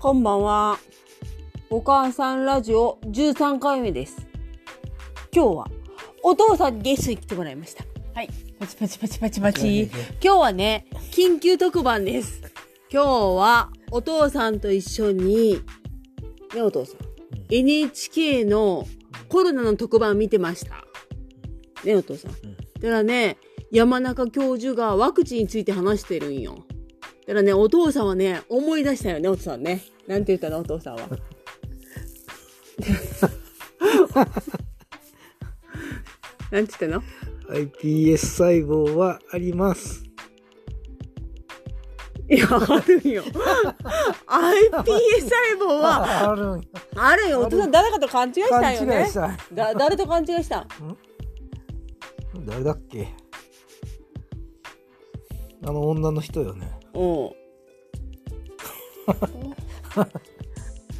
こんばんは。お母さんラジオ13回目です。今日はお父さんにゲストに来てもらいました。はい。パチパチパチパチパチ。今日はね、緊急特番です。今日はお父さんと一緒に、ねお父さん。NHK のコロナの特番見てました。ねお父さん。だからね、山中教授がワクチンについて話してるんよ。だからね、お父さんはね、思い出したよね、お父さんね。なんて言ったの、お父さんは。なんて言ったの？iPS 細胞はあります。いや、あるんよ。iPS 細胞は、あるんやあるんよ。お父さん誰かと勘違いしたんよね。だ、誰と勘違いした？ん？誰だっけ？あの女の人よね。うん。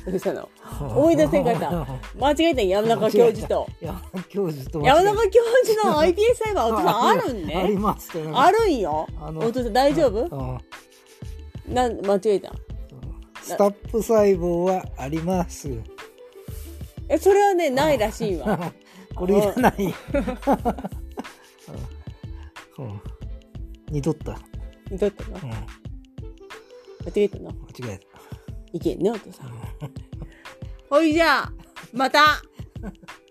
どうしたの思い出せんかった 間違えたん山中教授と。山中教授と山中教授の iPS 細胞、お父さんあるんありね。ますあるんよ。お父さん大丈夫うんなん、間違えたスタップ細胞はあります。え、それはね、ないらしいわ。これいらない。うんうん似とった。どうやったのうん間間違えたの違えた。いけんね、お父さん。ほいじゃあ、また